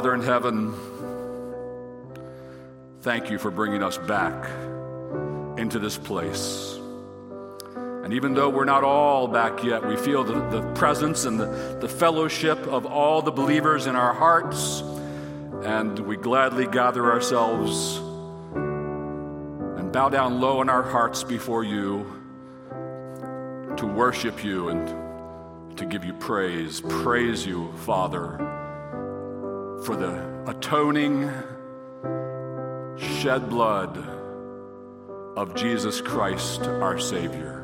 Father in heaven, thank you for bringing us back into this place. And even though we're not all back yet, we feel the, the presence and the, the fellowship of all the believers in our hearts. And we gladly gather ourselves and bow down low in our hearts before you to worship you and to give you praise. Praise you, Father, for the atoning shed blood of Jesus Christ, our Savior.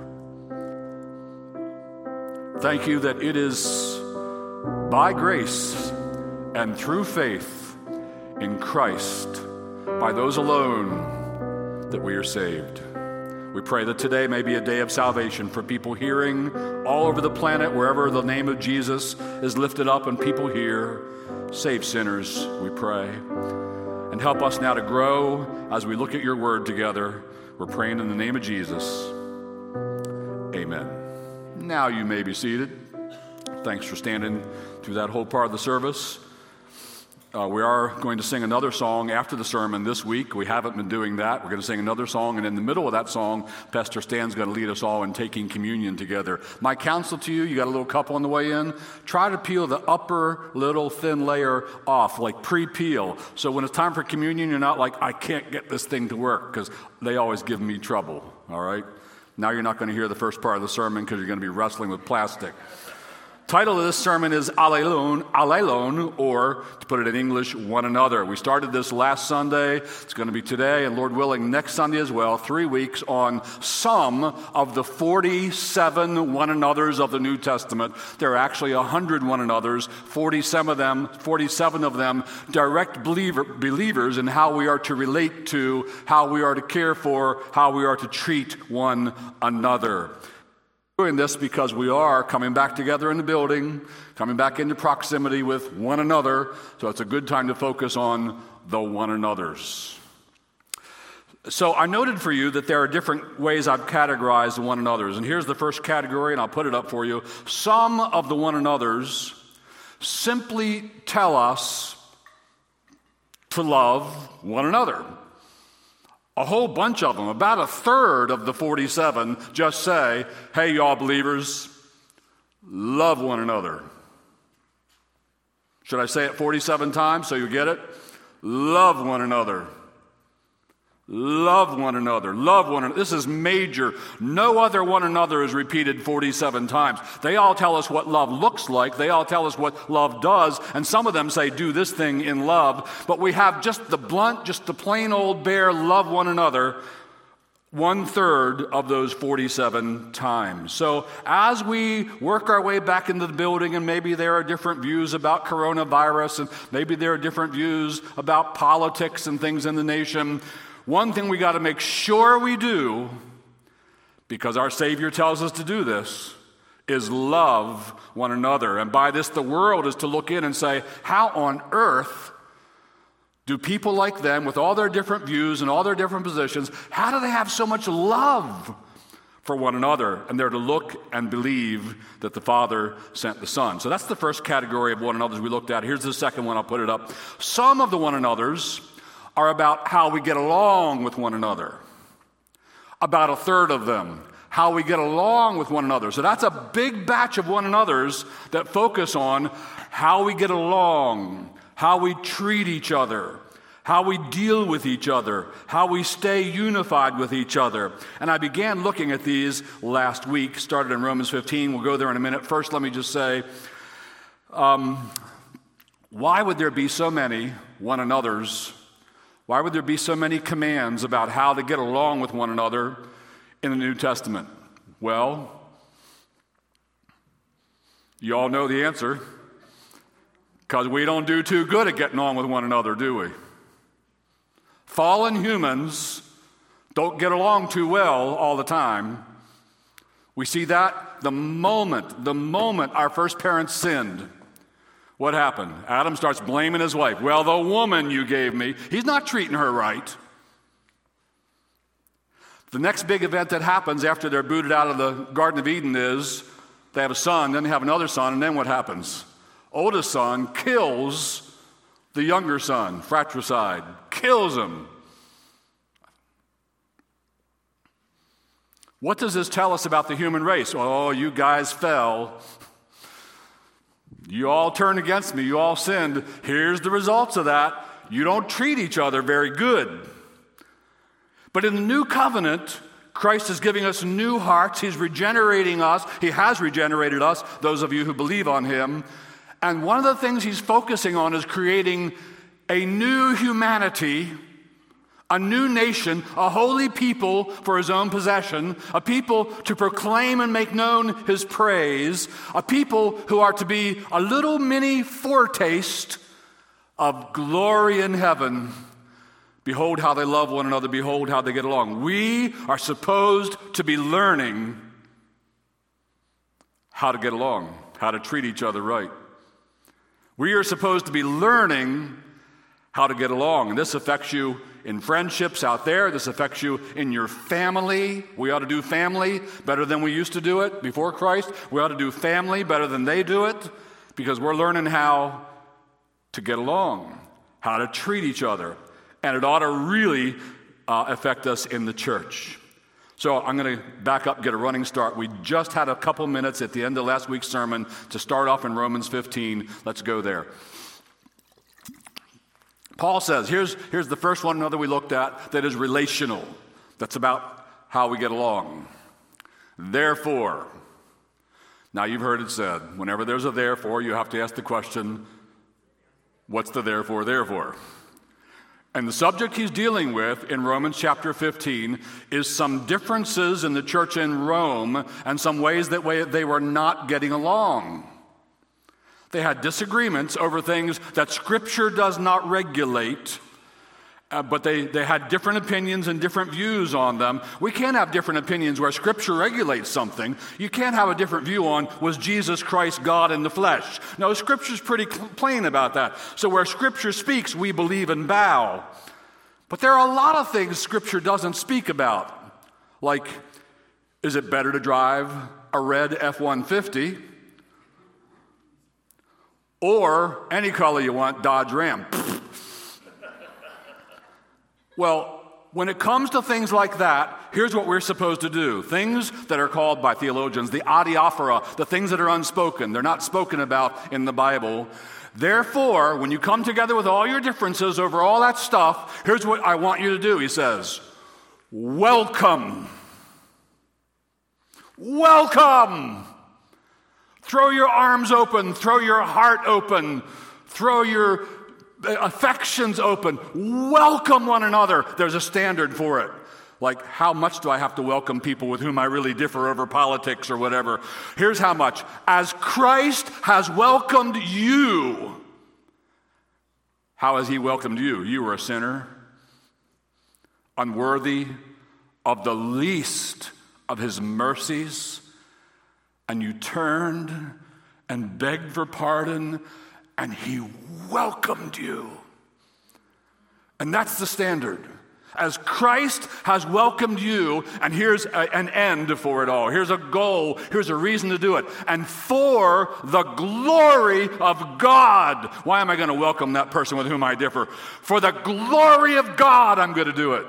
Thank you that it is by grace and through faith in Christ, by those alone, that we are saved. We pray that today may be a day of salvation for people hearing all over the planet, wherever the name of Jesus is lifted up and people hear. Save sinners, we pray. And help us now to grow as we look at your word together. We're praying in the name of Jesus. Amen. Now you may be seated. Thanks for standing through that whole part of the service. Uh, we are going to sing another song after the sermon this week. We haven't been doing that. We're going to sing another song, and in the middle of that song, Pastor Stan's going to lead us all in taking communion together. My counsel to you you got a little cup on the way in. Try to peel the upper little thin layer off, like pre peel. So when it's time for communion, you're not like, I can't get this thing to work, because they always give me trouble, all right? Now you're not going to hear the first part of the sermon because you're going to be wrestling with plastic. Title of this sermon is Allelon, Allelon, or to put it in English, one another. We started this last Sunday. It's going to be today, and Lord willing, next Sunday as well. Three weeks on some of the 47 one another's of the New Testament. There are actually 100 one another's, 47 of them, 47 of them direct believer, believers in how we are to relate to, how we are to care for, how we are to treat one another doing this because we are coming back together in the building, coming back into proximity with one another. So it's a good time to focus on the one another's. So I noted for you that there are different ways I've categorized the one another's. And here's the first category, and I'll put it up for you. Some of the one another's simply tell us to love one another. A whole bunch of them, about a third of the 47, just say, Hey, y'all believers, love one another. Should I say it 47 times so you get it? Love one another. Love one another. Love one another. This is major. No other one another is repeated 47 times. They all tell us what love looks like. They all tell us what love does. And some of them say, do this thing in love. But we have just the blunt, just the plain old bare love one another one third of those 47 times. So, as we work our way back into the building, and maybe there are different views about coronavirus, and maybe there are different views about politics and things in the nation, one thing we got to make sure we do, because our Savior tells us to do this, is love one another. And by this, the world is to look in and say, How on earth do people like them, with all their different views and all their different positions, how do they have so much love for one another? And they're to look and believe that the Father sent the Son. So that's the first category of one another's we looked at. Here's the second one, I'll put it up. Some of the one another's are about how we get along with one another. About a third of them, how we get along with one another. So that's a big batch of one another's that focus on how we get along, how we treat each other, how we deal with each other, how we stay unified with each other. And I began looking at these last week, started in Romans 15. We'll go there in a minute. First, let me just say um, why would there be so many one another's why would there be so many commands about how to get along with one another in the New Testament? Well, you all know the answer. Because we don't do too good at getting on with one another, do we? Fallen humans don't get along too well all the time. We see that the moment, the moment our first parents sinned. What happened? Adam starts blaming his wife. Well, the woman you gave me, he's not treating her right. The next big event that happens after they're booted out of the Garden of Eden is they have a son, then they have another son, and then what happens? Oldest son kills the younger son, fratricide, kills him. What does this tell us about the human race? Oh, you guys fell. You all turned against me. You all sinned. Here's the results of that. You don't treat each other very good. But in the new covenant, Christ is giving us new hearts. He's regenerating us. He has regenerated us, those of you who believe on Him. And one of the things He's focusing on is creating a new humanity a new nation, a holy people for his own possession, a people to proclaim and make known his praise, a people who are to be a little mini foretaste of glory in heaven. Behold how they love one another, behold how they get along. We are supposed to be learning how to get along, how to treat each other right. We are supposed to be learning how to get along. And this affects you in friendships out there. This affects you in your family. We ought to do family better than we used to do it before Christ. We ought to do family better than they do it because we're learning how to get along, how to treat each other. And it ought to really uh, affect us in the church. So I'm going to back up, get a running start. We just had a couple minutes at the end of last week's sermon to start off in Romans 15. Let's go there. Paul says, here's, here's the first one another we looked at that is relational. That's about how we get along. Therefore, now you've heard it said, whenever there's a therefore, you have to ask the question, what's the therefore, therefore? And the subject he's dealing with in Romans chapter 15 is some differences in the church in Rome and some ways that way they were not getting along. They had disagreements over things that Scripture does not regulate, uh, but they, they had different opinions and different views on them. We can't have different opinions where Scripture regulates something. You can't have a different view on was Jesus Christ God in the flesh. No, Scripture's pretty cl- plain about that. So where Scripture speaks, we believe and bow. But there are a lot of things Scripture doesn't speak about, like is it better to drive a red F 150? Or any color you want, Dodge Ram. well, when it comes to things like that, here's what we're supposed to do. Things that are called by theologians the adiaphora, the things that are unspoken, they're not spoken about in the Bible. Therefore, when you come together with all your differences over all that stuff, here's what I want you to do, he says Welcome. Welcome. Throw your arms open, throw your heart open, throw your uh, affections open. Welcome one another. There's a standard for it. Like, how much do I have to welcome people with whom I really differ over politics or whatever? Here's how much. As Christ has welcomed you, how has he welcomed you? You were a sinner, unworthy of the least of his mercies and you turned and begged for pardon, and He welcomed you. And that's the standard. As Christ has welcomed you, and here's a, an end for it all. Here's a goal. Here's a reason to do it. And for the glory of God. Why am I going to welcome that person with whom I differ? For the glory of God, I'm going to do it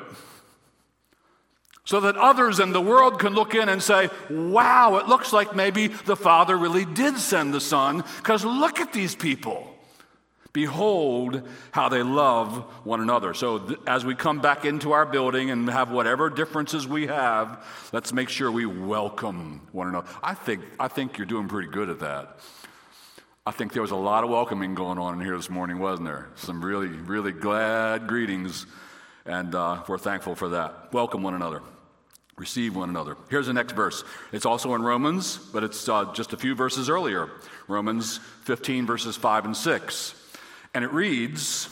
so that others in the world can look in and say, wow, it looks like maybe the Father really did send the Son, because look at these people. Behold how they love one another. So, th- as we come back into our building and have whatever differences we have, let's make sure we welcome one another. I think, I think you're doing pretty good at that. I think there was a lot of welcoming going on in here this morning, wasn't there? Some really, really glad greetings, and uh, we're thankful for that. Welcome one another. Receive one another. Here's the next verse. It's also in Romans, but it's uh, just a few verses earlier. Romans 15, verses 5 and 6. And it reads,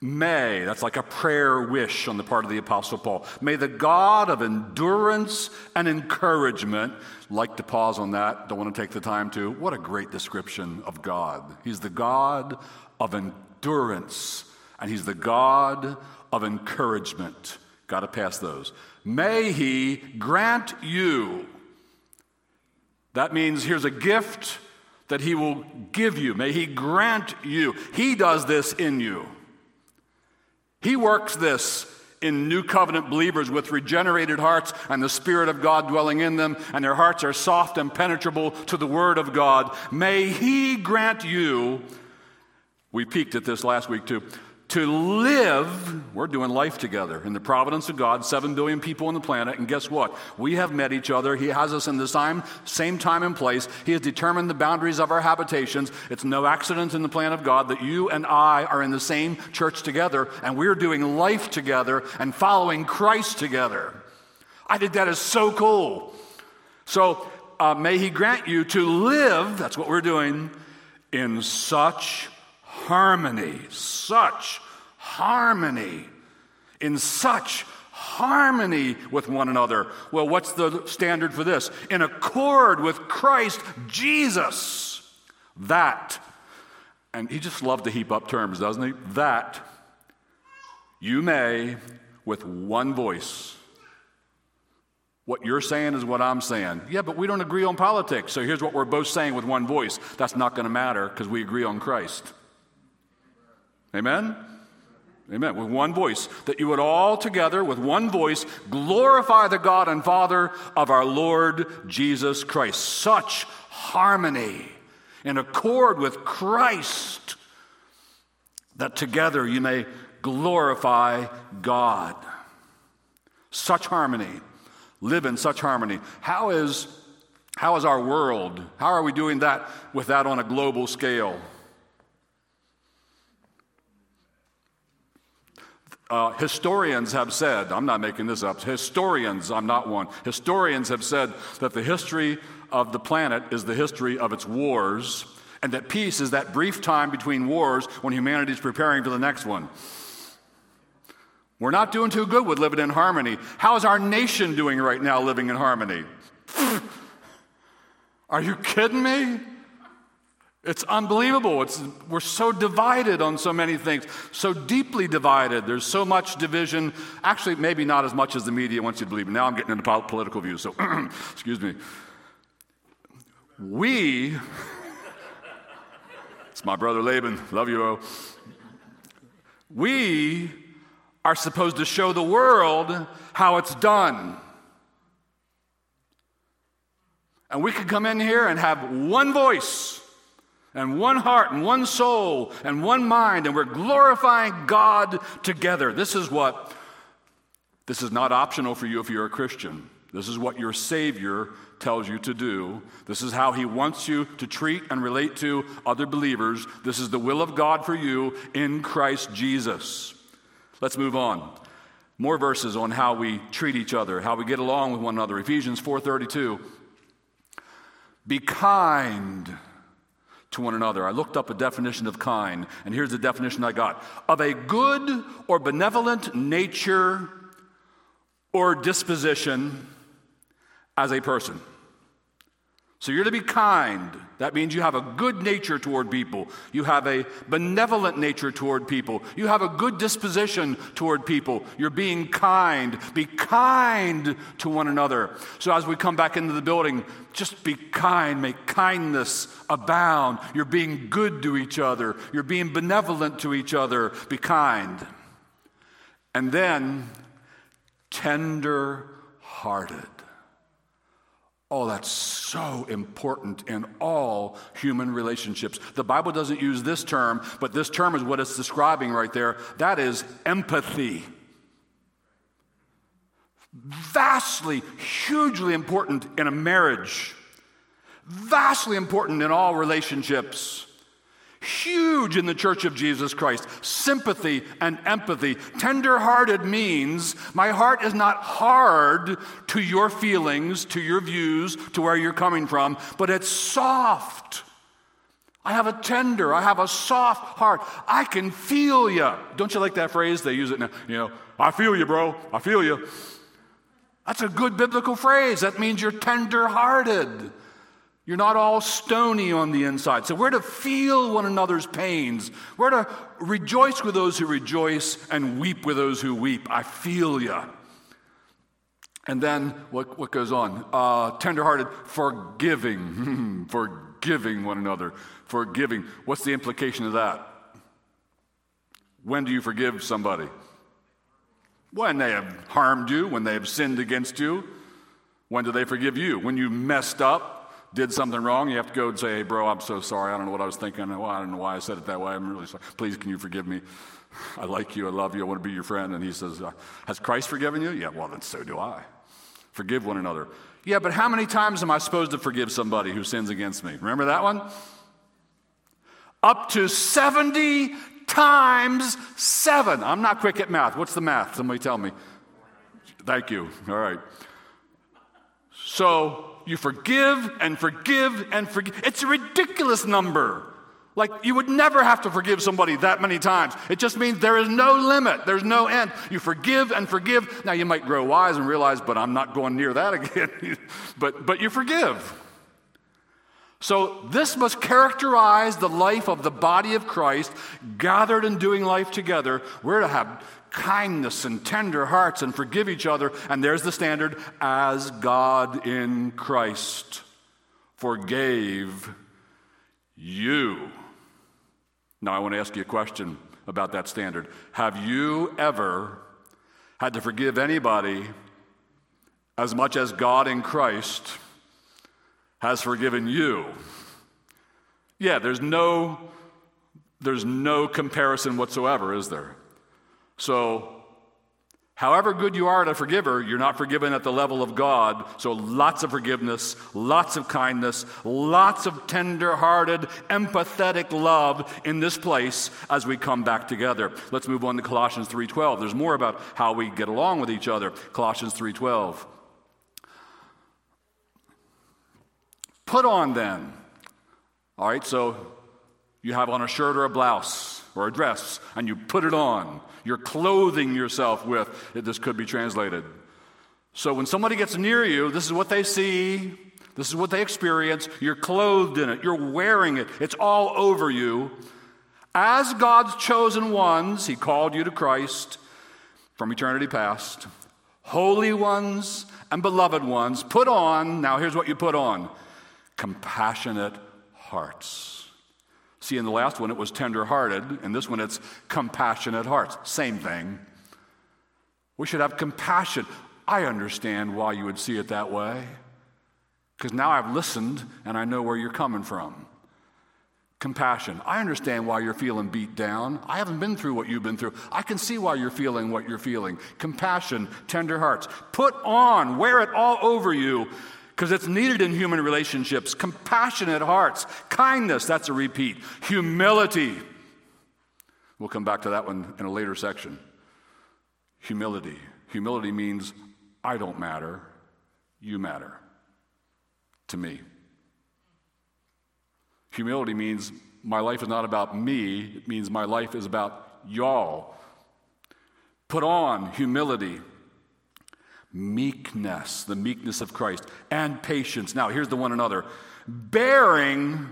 May, that's like a prayer wish on the part of the Apostle Paul. May the God of endurance and encouragement, like to pause on that, don't want to take the time to. What a great description of God. He's the God of endurance, and He's the God of encouragement. Got to pass those. May He grant you. That means here's a gift that He will give you. May He grant you. He does this in you. He works this in new covenant believers with regenerated hearts and the Spirit of God dwelling in them, and their hearts are soft and penetrable to the Word of God. May He grant you, we peeked at this last week too, to live, we're doing life together in the providence of God, seven billion people on the planet, and guess what? We have met each other. He has us in the same, same time and place. He has determined the boundaries of our habitations. It's no accident in the plan of God that you and I are in the same church together, and we're doing life together and following Christ together. I think that is so cool. So uh, may He grant you to live, that's what we're doing, in such harmony, such harmony, in such harmony with one another. Well, what's the standard for this? In accord with Christ Jesus. That, and he just loved to heap up terms, doesn't he? That you may, with one voice, what you're saying is what I'm saying. Yeah, but we don't agree on politics. So here's what we're both saying with one voice. That's not going to matter because we agree on Christ. Amen? Amen. With one voice, that you would all together, with one voice, glorify the God and Father of our Lord Jesus Christ. Such harmony in accord with Christ, that together you may glorify God. Such harmony. Live in such harmony. How is, how is our world? How are we doing that with that on a global scale? Uh, historians have said, I'm not making this up, historians, I'm not one, historians have said that the history of the planet is the history of its wars, and that peace is that brief time between wars when humanity is preparing for the next one. We're not doing too good with living in harmony. How is our nation doing right now living in harmony? Are you kidding me? It's unbelievable. It's, we're so divided on so many things, so deeply divided. There's so much division. Actually, maybe not as much as the media wants you to believe. Now I'm getting into political views, so excuse me. We, it's my brother Laban, love you, oh. We are supposed to show the world how it's done. And we could come in here and have one voice and one heart and one soul and one mind, and we're glorifying God together. This is what, this is not optional for you if you're a Christian. This is what your Savior tells you to do. This is how He wants you to treat and relate to other believers. This is the will of God for you in Christ Jesus. Let's move on. More verses on how we treat each other, how we get along with one another. Ephesians 4:32. Be kind to one another. I looked up a definition of kind, and here's the definition I got of a good or benevolent nature or disposition as a person. So you're to be kind. That means you have a good nature toward people. You have a benevolent nature toward people. You have a good disposition toward people. You're being kind. Be kind to one another. So as we come back into the building, just be kind. Make kindness abound. You're being good to each other. You're being benevolent to each other. Be kind. And then, tender hearted. Oh, that's so important in all human relationships. The Bible doesn't use this term, but this term is what it's describing right there. That is empathy. Vastly, hugely important in a marriage, vastly important in all relationships. Huge in the church of Jesus Christ. Sympathy and empathy. Tenderhearted means my heart is not hard to your feelings, to your views, to where you're coming from, but it's soft. I have a tender, I have a soft heart. I can feel you. Don't you like that phrase? They use it now. You know, I feel you, bro. I feel you. That's a good biblical phrase. That means you're tender hearted. You're not all stony on the inside. So we're to feel one another's pains. We're to rejoice with those who rejoice and weep with those who weep. I feel you. And then what, what goes on? Uh, tenderhearted, forgiving, forgiving one another, forgiving. What's the implication of that? When do you forgive somebody? When they have harmed you, when they have sinned against you. When do they forgive you? When you messed up, did something wrong, you have to go and say, hey, bro, I'm so sorry. I don't know what I was thinking. Well, I don't know why I said it that way. I'm really sorry. Please, can you forgive me? I like you. I love you. I want to be your friend. And he says, uh, Has Christ forgiven you? Yeah, well, then so do I. Forgive one another. Yeah, but how many times am I supposed to forgive somebody who sins against me? Remember that one? Up to 70 times seven. I'm not quick at math. What's the math? Somebody tell me. Thank you. All right. So you forgive and forgive and forgive. It's a ridiculous number. Like you would never have to forgive somebody that many times. It just means there is no limit, there's no end. You forgive and forgive. Now you might grow wise and realize, but I'm not going near that again. but but you forgive. So this must characterize the life of the body of Christ gathered and doing life together. We're to have kindness and tender hearts and forgive each other. And there's the standard as God in Christ forgave you. Now, I want to ask you a question about that standard. Have you ever had to forgive anybody as much as God in Christ has forgiven you? Yeah, there's no there's no comparison whatsoever, is there? So However good you are at a forgiver, you're not forgiven at the level of God. So lots of forgiveness, lots of kindness, lots of tender hearted, empathetic love in this place as we come back together. Let's move on to Colossians 3:12. There's more about how we get along with each other. Colossians 3:12. Put on then. All right, so you have on a shirt or a blouse or a dress and you put it on. You're clothing yourself with, this could be translated. So when somebody gets near you, this is what they see, this is what they experience. You're clothed in it, you're wearing it, it's all over you. As God's chosen ones, He called you to Christ from eternity past. Holy ones and beloved ones, put on, now here's what you put on compassionate hearts. See, in the last one, it was tender hearted. In this one, it's compassionate hearts. Same thing. We should have compassion. I understand why you would see it that way. Because now I've listened and I know where you're coming from. Compassion. I understand why you're feeling beat down. I haven't been through what you've been through. I can see why you're feeling what you're feeling. Compassion, tender hearts. Put on, wear it all over you because it's needed in human relationships. Compassionate hearts, kindness, that's a repeat. Humility. We'll come back to that one in a later section. Humility. Humility means I don't matter, you matter to me. Humility means my life is not about me, it means my life is about y'all. Put on humility meekness, the meekness of Christ, and patience. Now, here's the one another bearing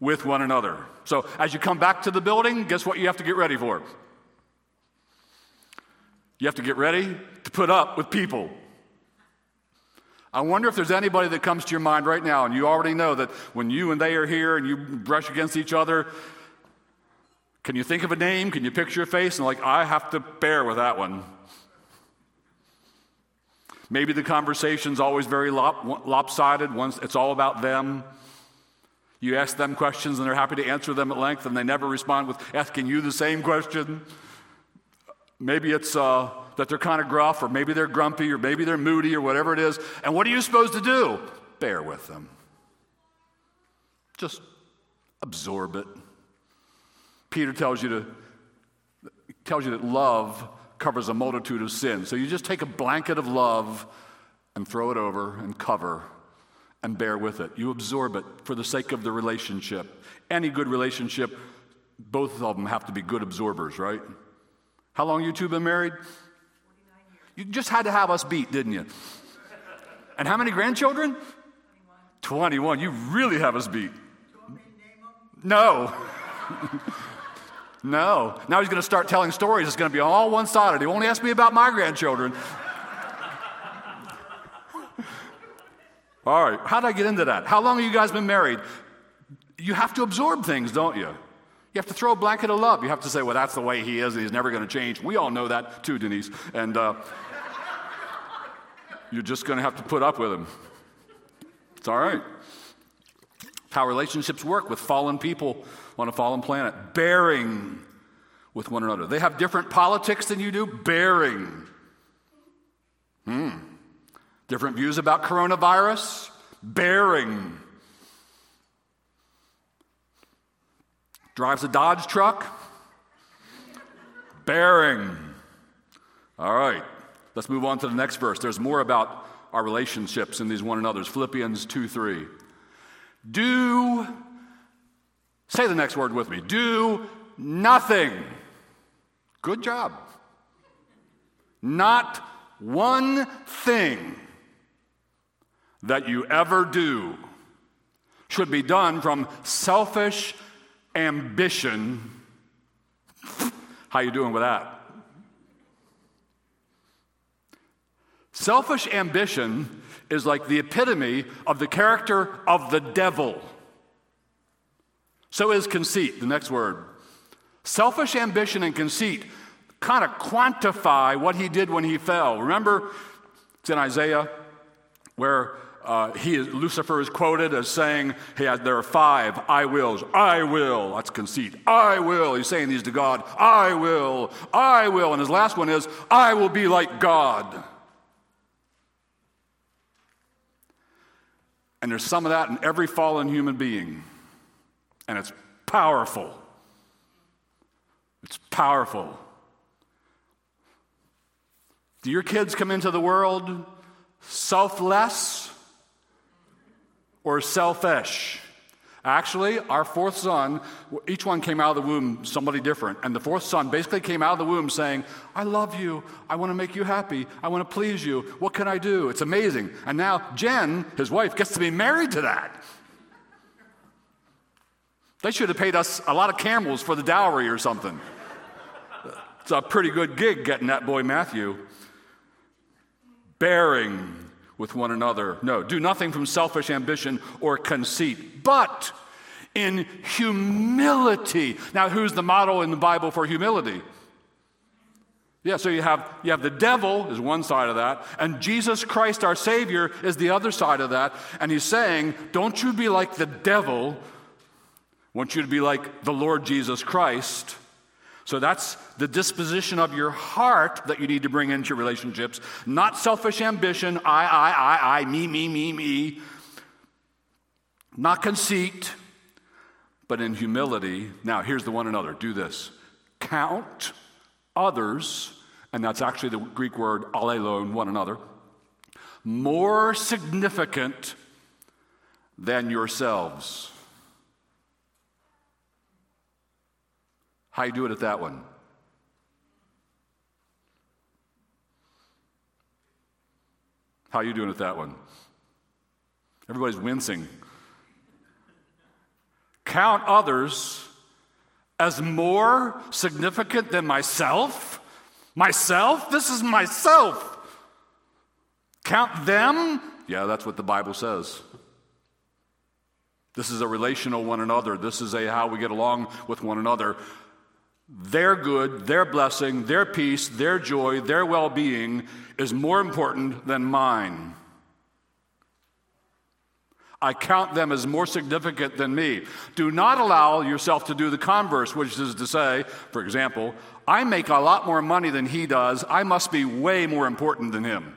with one another. So, as you come back to the building, guess what you have to get ready for? You have to get ready to put up with people. I wonder if there's anybody that comes to your mind right now, and you already know that when you and they are here and you brush against each other, can you think of a name? Can you picture a face? And like, I have to bear with that one. Maybe the conversation's always very lop- lopsided, Once it's all about them. You ask them questions and they're happy to answer them at length, and they never respond with asking you the same question. Maybe it's uh, that they're kind of gruff, or maybe they're grumpy, or maybe they're moody, or whatever it is. And what are you supposed to do? Bear with them. Just absorb it. Peter tells you to tells you that love covers a multitude of sins. So you just take a blanket of love and throw it over and cover and bear with it. You absorb it for the sake of the relationship. Any good relationship, both of them have to be good absorbers, right? How long you two been married? You just had to have us beat, didn't you? And how many grandchildren? 21. 21. You really have us beat. No. No. Now he's going to start telling stories. It's going to be all one sided. He won't ask me about my grandchildren. All right, how did I get into that? How long have you guys been married? You have to absorb things, don't you? You have to throw a blanket of love. You have to say, well, that's the way he is, and he's never going to change. We all know that too, Denise. And uh, you're just going to have to put up with him. It's all right. How relationships work with fallen people on a fallen planet, bearing with one another. They have different politics than you do, bearing. Hmm. Different views about coronavirus, bearing. Drives a Dodge truck, bearing. All right, let's move on to the next verse. There's more about our relationships in these one another's. Philippians 2 3. Do, say the next word with me, do nothing. Good job. Not one thing that you ever do should be done from selfish ambition. How you doing with that? Selfish ambition is like the epitome of the character of the devil. So is conceit, the next word. Selfish ambition and conceit kind of quantify what he did when he fell. Remember, it's in Isaiah where uh, he is, Lucifer is quoted as saying, hey, there are five I wills. I will. That's conceit. I will. He's saying these to God. I will. I will. And his last one is, I will be like God. And there's some of that in every fallen human being. And it's powerful. It's powerful. Do your kids come into the world selfless or selfish? Actually, our fourth son, each one came out of the womb somebody different. And the fourth son basically came out of the womb saying, I love you. I want to make you happy. I want to please you. What can I do? It's amazing. And now Jen, his wife, gets to be married to that. They should have paid us a lot of camels for the dowry or something. It's a pretty good gig getting that boy Matthew. Bearing with one another. No, do nothing from selfish ambition or conceit, but in humility. Now, who's the model in the Bible for humility? Yeah, so you have, you have the devil is one side of that, and Jesus Christ, our Savior, is the other side of that. And he's saying, Don't you be like the devil. I want you to be like the Lord Jesus Christ. So that's the disposition of your heart that you need to bring into relationships, not selfish ambition, I, I, I, I, me, me, me, me, not conceit, but in humility. Now, here's the one another do this count others, and that's actually the Greek word allelon, one another, more significant than yourselves. How you doing at that one? How you doing at that one? Everybody's wincing. Count others as more significant than myself? Myself? This is myself. Count them? Yeah, that's what the Bible says. This is a relational one another. This is a how we get along with one another their good, their blessing, their peace, their joy, their well being is more important than mine. I count them as more significant than me. Do not allow yourself to do the converse, which is to say, for example, I make a lot more money than he does. I must be way more important than him.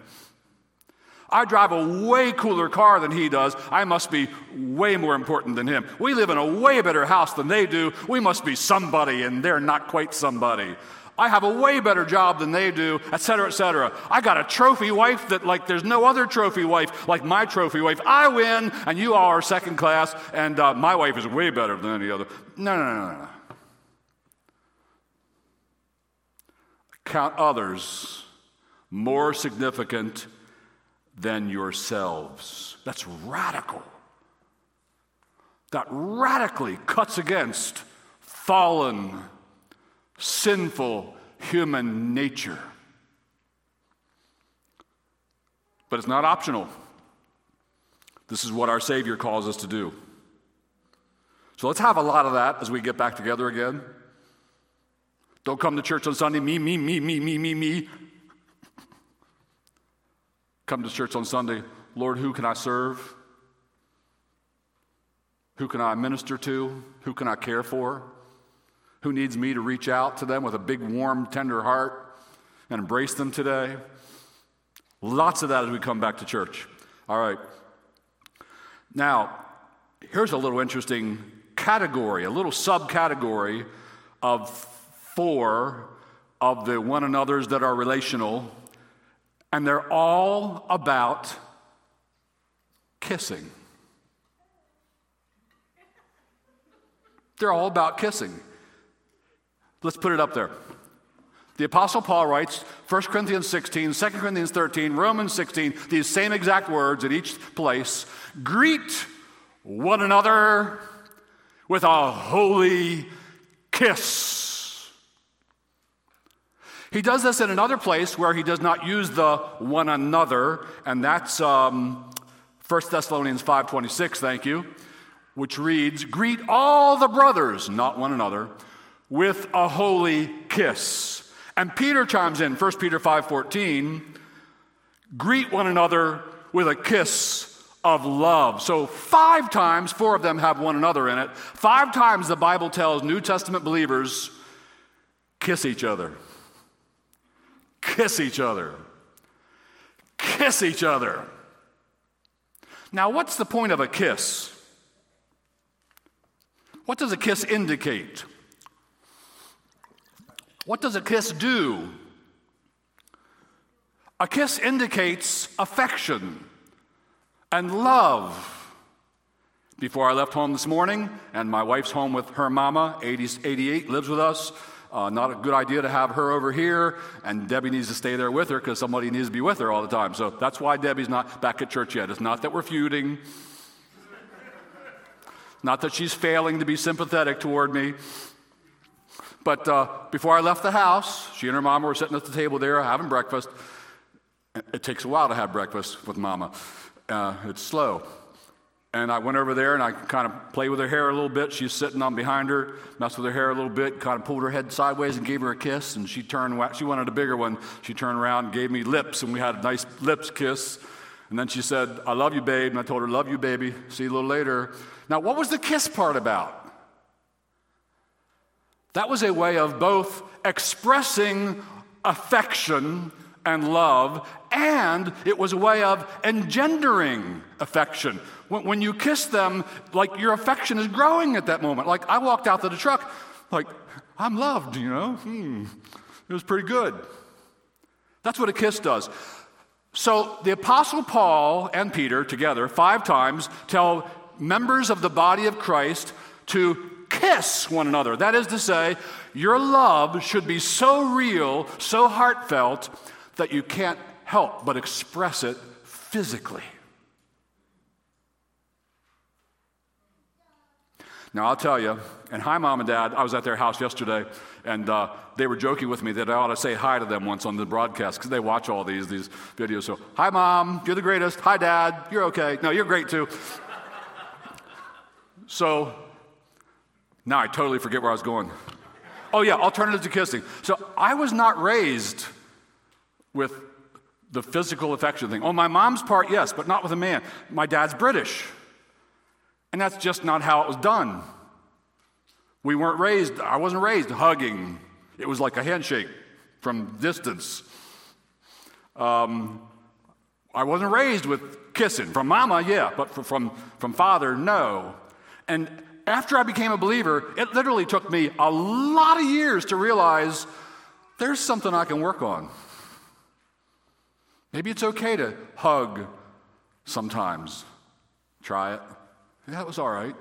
I drive a way cooler car than he does. I must be way more important than him. We live in a way better house than they do. We must be somebody, and they're not quite somebody. I have a way better job than they do, et cetera, et cetera. I got a trophy wife that, like, there's no other trophy wife like my trophy wife. I win, and you all are second class, and uh, my wife is way better than any other. No, no, no, no. Count others more significant than yourselves. That's radical. That radically cuts against fallen, sinful human nature. But it's not optional. This is what our Savior calls us to do. So let's have a lot of that as we get back together again. Don't come to church on Sunday, me, me, me, me, me, me, me. Come to church on Sunday, Lord, who can I serve? Who can I minister to? Who can I care for? Who needs me to reach out to them with a big, warm, tender heart and embrace them today? Lots of that as we come back to church. All right. Now, here's a little interesting category, a little subcategory of four of the one another's that are relational, and they're all about kissing. They're all about kissing. Let's put it up there. The Apostle Paul writes 1 Corinthians 16, 2 Corinthians 13, Romans 16, these same exact words at each place. Greet one another with a holy kiss. He does this in another place where he does not use the one another, and that's um, 1 Thessalonians 5.26, thank you, which reads, Greet all the brothers, not one another, with a holy kiss. And Peter chimes in, 1 Peter 5.14, greet one another with a kiss of love. So, five times, four of them have one another in it. Five times the Bible tells New Testament believers kiss each other. Kiss each other. Kiss each other. Now, what's the point of a kiss? What does a kiss indicate? What does a kiss do? A kiss indicates affection and love. Before I left home this morning, and my wife's home with her mama, 80, 88, lives with us. Uh, not a good idea to have her over here, and Debbie needs to stay there with her because somebody needs to be with her all the time. So that's why Debbie's not back at church yet. It's not that we're feuding, not that she's failing to be sympathetic toward me. But uh, before I left the house, she and her mama were sitting at the table there having breakfast. It takes a while to have breakfast with mama. Uh, it's slow. And I went over there and I kind of played with her hair a little bit. She's sitting on behind her, messed with her hair a little bit, kind of pulled her head sideways and gave her a kiss. And she turned, she wanted a bigger one. She turned around and gave me lips, and we had a nice lips kiss. And then she said, I love you, babe. And I told her, Love you, baby. See you a little later. Now, what was the kiss part about? That was a way of both expressing affection and love, and it was a way of engendering affection. When, when, you kiss them, like your affection is growing at that moment. Like I walked out to the truck, like, I'm loved, you know? Hmm, it was pretty good. That's what a kiss does. So the Apostle Paul and Peter together, five times, tell members of the body of Christ to kiss one another. That is to say, your love should be so real, so heartfelt, that you can't help but express it physically. Now, I'll tell you, and hi, mom and dad. I was at their house yesterday, and uh, they were joking with me that I ought to say hi to them once on the broadcast because they watch all these, these videos. So, hi, mom, you're the greatest. Hi, dad, you're okay. No, you're great too. so, now I totally forget where I was going. Oh, yeah, alternatives to kissing. So, I was not raised with the physical affection thing. On my mom's part, yes, but not with a man. My dad's British. And that's just not how it was done. We weren't raised, I wasn't raised hugging. It was like a handshake from distance. Um, I wasn't raised with kissing. From mama, yeah, but from, from father, no. And after I became a believer, it literally took me a lot of years to realize there's something I can work on. Maybe it's okay to hug sometimes. Try it. That was all right.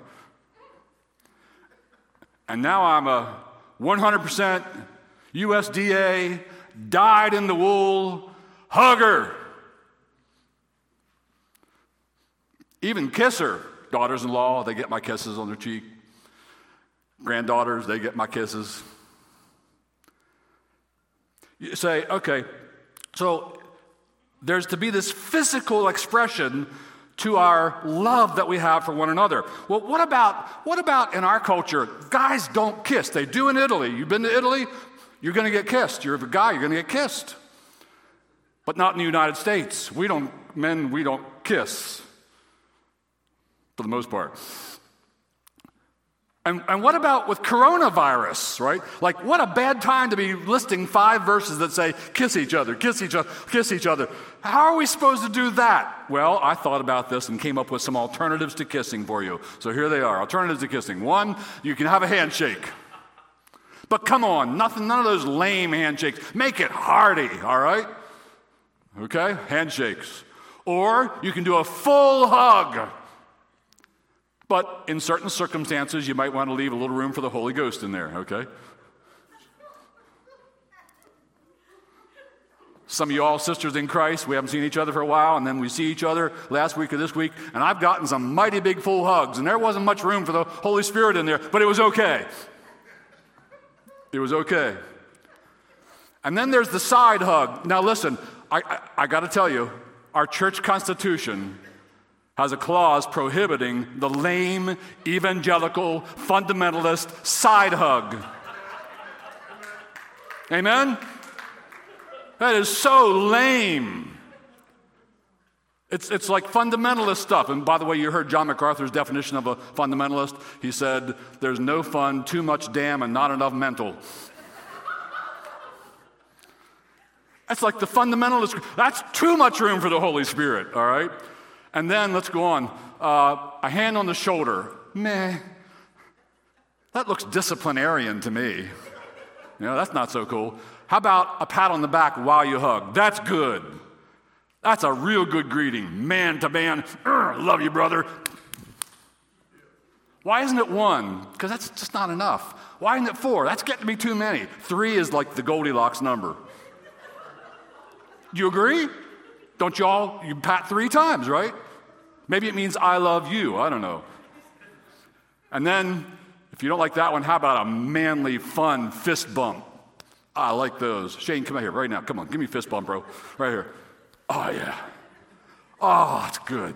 And now I'm a 100% USDA, dyed in the wool hugger. Even kisser. Daughters in law, they get my kisses on their cheek. Granddaughters, they get my kisses. You say, okay, so there's to be this physical expression to our love that we have for one another. Well, what about what about in our culture? Guys don't kiss. They do in Italy. You've been to Italy? You're going to get kissed. You're a guy, you're going to get kissed. But not in the United States. We don't men we don't kiss for the most part. And, and what about with coronavirus, right? Like, what a bad time to be listing five verses that say, kiss each other, kiss each other, kiss each other. How are we supposed to do that? Well, I thought about this and came up with some alternatives to kissing for you. So here they are alternatives to kissing. One, you can have a handshake. But come on, nothing, none of those lame handshakes. Make it hearty, all right? Okay? Handshakes. Or you can do a full hug. But in certain circumstances, you might want to leave a little room for the Holy Ghost in there, okay? Some of you all sisters in Christ, we haven't seen each other for a while, and then we see each other last week or this week, and I've gotten some mighty big full hugs, and there wasn't much room for the Holy Spirit in there, but it was okay. It was okay. And then there's the side hug. Now, listen, I, I, I got to tell you, our church constitution has a clause prohibiting the lame, evangelical, fundamentalist side hug. Amen? That is so lame. It's, it's like fundamentalist stuff. And by the way, you heard John MacArthur's definition of a fundamentalist. He said, There's no fun, too much damn, and not enough mental. That's like the fundamentalist. That's too much room for the Holy Spirit, all right? And then let's go on. Uh, a hand on the shoulder. Meh. That looks disciplinarian to me. You know, that's not so cool. How about a pat on the back while you hug? That's good. That's a real good greeting, man to man. Love you, brother. Why isn't it one? Because that's just not enough. Why isn't it four? That's getting to be too many. Three is like the Goldilocks number. Do you agree? Don't you all, you pat three times, right? Maybe it means I love you. I don't know. And then, if you don't like that one, how about a manly, fun fist bump? Ah, I like those. Shane, come out here right now. Come on, give me a fist bump, bro. Right here. Oh, yeah. Oh, it's good.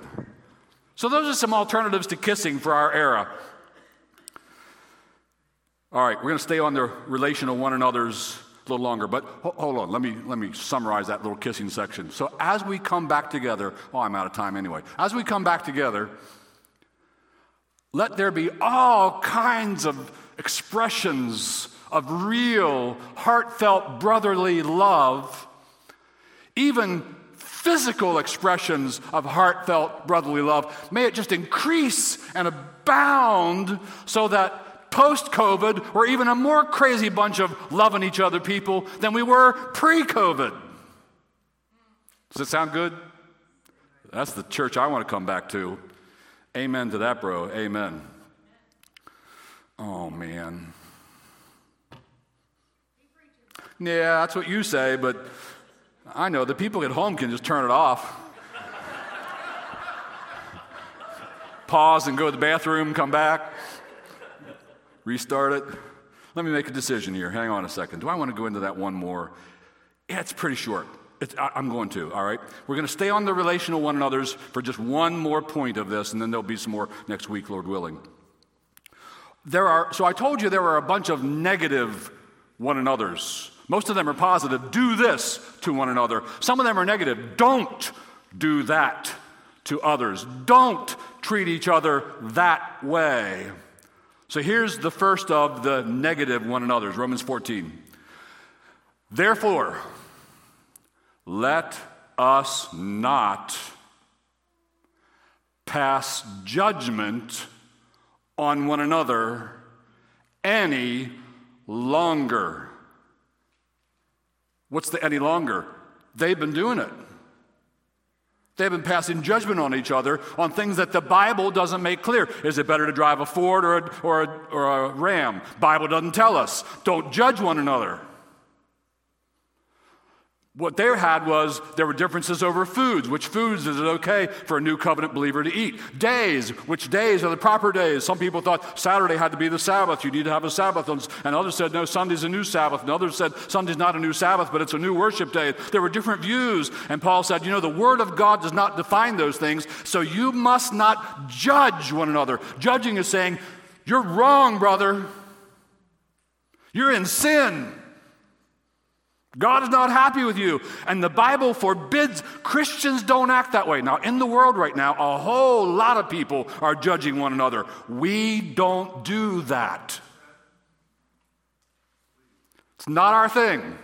So, those are some alternatives to kissing for our era. All right, we're going to stay on the relation of one another's a little longer, but hold on. Let me, let me summarize that little kissing section. So, as we come back together, oh, I'm out of time anyway. As we come back together, let there be all kinds of expressions of real, heartfelt brotherly love, even physical expressions of heartfelt brotherly love. May it just increase and abound so that post COVID, we're even a more crazy bunch of loving each other people than we were pre COVID. Does it sound good? That's the church I want to come back to. Amen to that, bro. Amen. Oh, man. Yeah, that's what you say, but I know the people at home can just turn it off. Pause and go to the bathroom, come back restart it. Let me make a decision here. Hang on a second. Do I want to go into that one more? Yeah, it's pretty short. It's, I, I'm going to, all right? We're going to stay on the relational one another's for just one more point of this, and then there'll be some more next week, Lord willing. There are, so I told you there are a bunch of negative one another's. Most of them are positive. Do this to one another. Some of them are negative. Don't do that to others. Don't treat each other that way. So here's the first of the negative one another's Romans 14. Therefore, let us not pass judgment on one another any longer. What's the any longer? They've been doing it. They've been passing judgment on each other on things that the Bible doesn't make clear. Is it better to drive a Ford or a, or a, or a Ram? Bible doesn't tell us. Don't judge one another. What they had was there were differences over foods. Which foods is it okay for a new covenant believer to eat? Days. Which days are the proper days? Some people thought Saturday had to be the Sabbath. You need to have a Sabbath. And others said, no, Sunday's a new Sabbath. And others said, Sunday's not a new Sabbath, but it's a new worship day. There were different views. And Paul said, you know, the Word of God does not define those things, so you must not judge one another. Judging is saying, you're wrong, brother. You're in sin. God is not happy with you. And the Bible forbids Christians don't act that way. Now, in the world right now, a whole lot of people are judging one another. We don't do that. It's not our thing.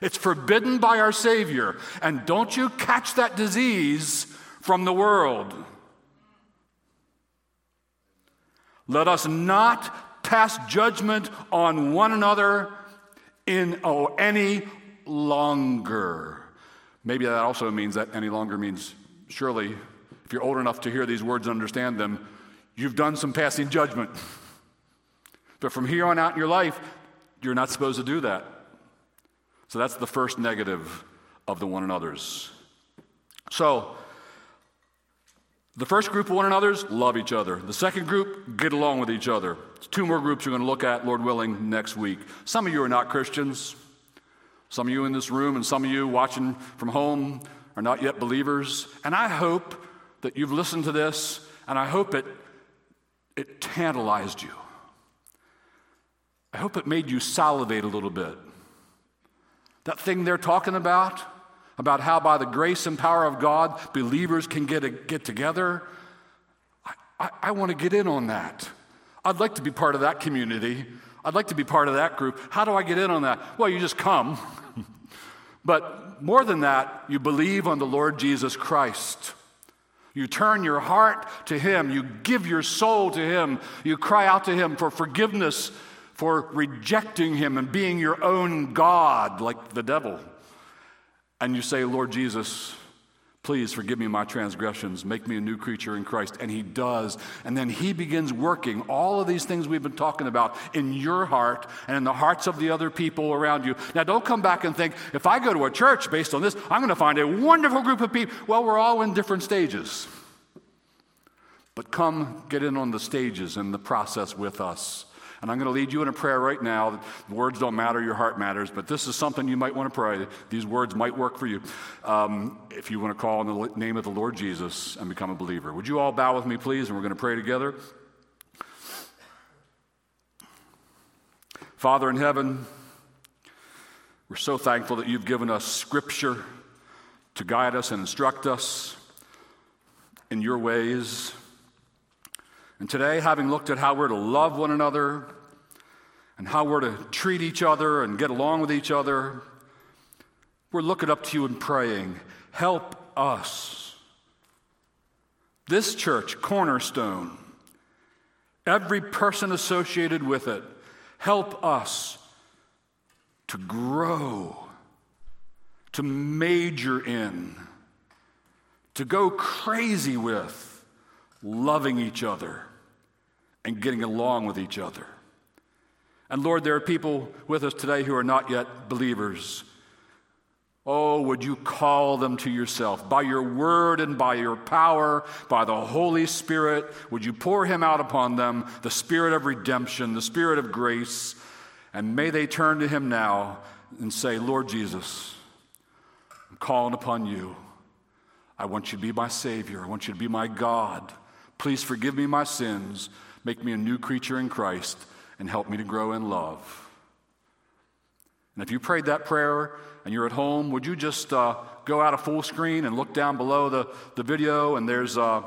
It's forbidden by our Savior. And don't you catch that disease from the world. Let us not pass judgment on one another in oh, any longer. Maybe that also means that any longer means surely, if you're old enough to hear these words and understand them, you've done some passing judgment. But from here on out in your life, you're not supposed to do that. So that's the first negative of the one another's. So, the first group of one another's love each other. The second group, get along with each other. Two more groups we're going to look at, Lord willing, next week. Some of you are not Christians. Some of you in this room and some of you watching from home are not yet believers. And I hope that you've listened to this and I hope it, it tantalized you. I hope it made you salivate a little bit. That thing they're talking about, about how by the grace and power of God, believers can get, a, get together. I, I, I want to get in on that. I'd like to be part of that community. I'd like to be part of that group. How do I get in on that? Well, you just come. but more than that, you believe on the Lord Jesus Christ. You turn your heart to Him. You give your soul to Him. You cry out to Him for forgiveness for rejecting Him and being your own God like the devil and you say, Lord Jesus, please forgive me my transgressions, make me a new creature in Christ. And He does. And then He begins working all of these things we've been talking about in your heart and in the hearts of the other people around you. Now, don't come back and think, if I go to a church based on this, I'm going to find a wonderful group of people. Well, we're all in different stages. But come get in on the stages and the process with us. And I'm going to lead you in a prayer right now. Words don't matter, your heart matters, but this is something you might want to pray. These words might work for you. Um, if you want to call on the name of the Lord Jesus and become a believer. Would you all bow with me, please? And we're going to pray together. Father in heaven, we're so thankful that you've given us scripture to guide us and instruct us in your ways. And today, having looked at how we're to love one another and how we're to treat each other and get along with each other, we're looking up to you and praying, help us. This church, Cornerstone, every person associated with it, help us to grow, to major in, to go crazy with loving each other and getting along with each other. And Lord, there are people with us today who are not yet believers. Oh, would you call them to yourself by your word and by your power, by the Holy Spirit? Would you pour him out upon them, the spirit of redemption, the spirit of grace? And may they turn to him now and say, Lord Jesus, I'm calling upon you. I want you to be my Savior. I want you to be my God. Please forgive me my sins, make me a new creature in Christ, and help me to grow in love. And if you prayed that prayer and you're at home, would you just uh, go out of full screen and look down below the, the video? And there's uh,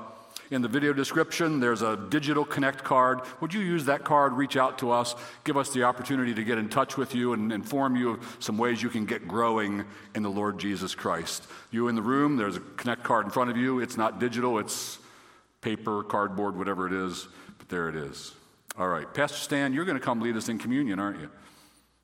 in the video description, there's a digital connect card. Would you use that card, reach out to us, give us the opportunity to get in touch with you and inform you of some ways you can get growing in the Lord Jesus Christ? You in the room, there's a connect card in front of you. It's not digital, it's paper, cardboard, whatever it is, but there it is. All right, Pastor Stan, you're going to come lead us in communion, aren't you?